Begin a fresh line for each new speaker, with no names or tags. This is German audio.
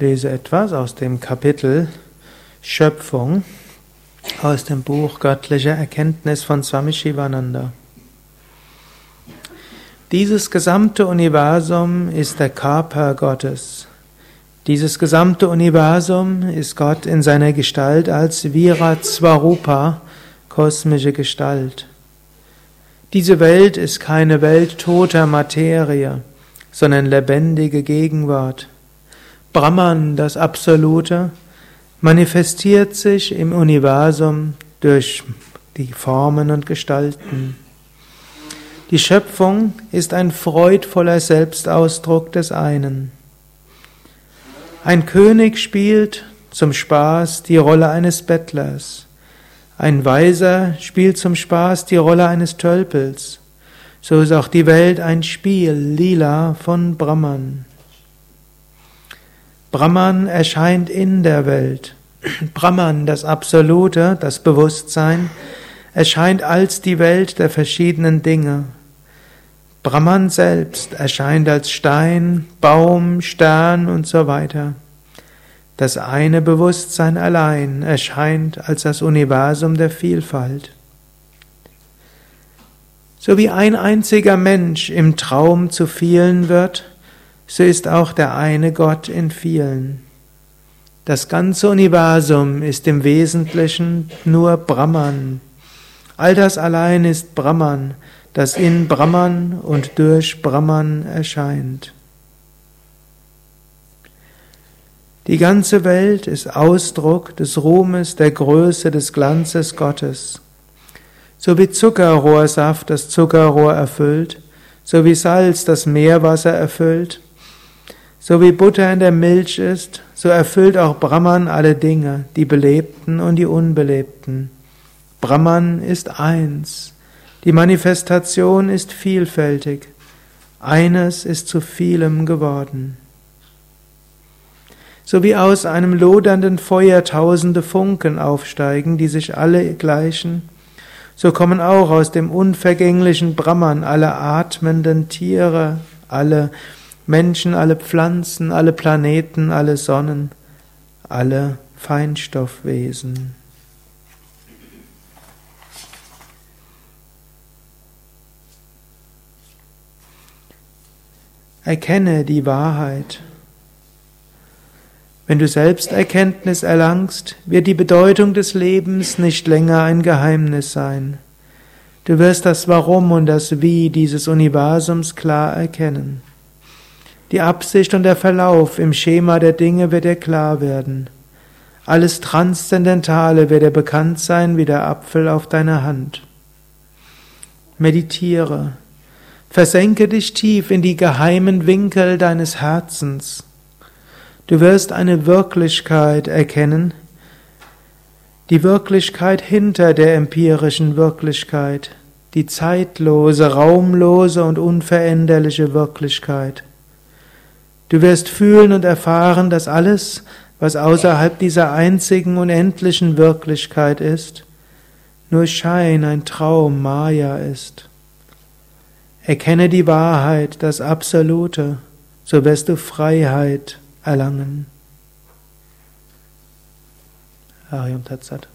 lese etwas aus dem Kapitel Schöpfung aus dem Buch Göttliche Erkenntnis von Swami Shivananda. Dieses gesamte Universum ist der Körper Gottes. Dieses gesamte Universum ist Gott in seiner Gestalt als Virat Svarupa, kosmische Gestalt. Diese Welt ist keine Welt toter Materie, sondern lebendige Gegenwart. Brahman, das Absolute, manifestiert sich im Universum durch die Formen und Gestalten. Die Schöpfung ist ein freudvoller Selbstausdruck des einen. Ein König spielt zum Spaß die Rolle eines Bettlers. Ein Weiser spielt zum Spaß die Rolle eines Tölpels. So ist auch die Welt ein Spiel, lila, von Brahman. Brahman erscheint in der Welt. Brahman, das Absolute, das Bewusstsein, erscheint als die Welt der verschiedenen Dinge. Brahman selbst erscheint als Stein, Baum, Stern und so weiter. Das eine Bewusstsein allein erscheint als das Universum der Vielfalt. So wie ein einziger Mensch im Traum zu vielen wird, so ist auch der eine Gott in vielen. Das ganze Universum ist im Wesentlichen nur Brahman. All das allein ist Brahman, das in Brahman und durch Brahman erscheint. Die ganze Welt ist Ausdruck des Ruhmes, der Größe, des Glanzes Gottes. So wie Zuckerrohrsaft das Zuckerrohr erfüllt, so wie Salz das Meerwasser erfüllt, so wie Butter in der Milch ist, so erfüllt auch Brahman alle Dinge, die Belebten und die Unbelebten. Brahman ist eins. Die Manifestation ist vielfältig. Eines ist zu vielem geworden. So wie aus einem lodernden Feuer tausende Funken aufsteigen, die sich alle gleichen, so kommen auch aus dem unvergänglichen Brahman alle atmenden Tiere, alle Menschen, alle Pflanzen, alle Planeten, alle Sonnen, alle Feinstoffwesen. Erkenne die Wahrheit. Wenn du Selbsterkenntnis erlangst, wird die Bedeutung des Lebens nicht länger ein Geheimnis sein. Du wirst das Warum und das Wie dieses Universums klar erkennen. Die Absicht und der Verlauf im Schema der Dinge wird dir klar werden. Alles Transzendentale wird dir bekannt sein wie der Apfel auf deiner Hand. Meditiere. Versenke dich tief in die geheimen Winkel deines Herzens. Du wirst eine Wirklichkeit erkennen, die Wirklichkeit hinter der empirischen Wirklichkeit, die zeitlose, raumlose und unveränderliche Wirklichkeit. Du wirst fühlen und erfahren, dass alles, was außerhalb dieser einzigen unendlichen Wirklichkeit ist, nur Schein, ein Traum, Maya ist. Erkenne die Wahrheit, das Absolute, so wirst du Freiheit erlangen. Ariam Tatsat.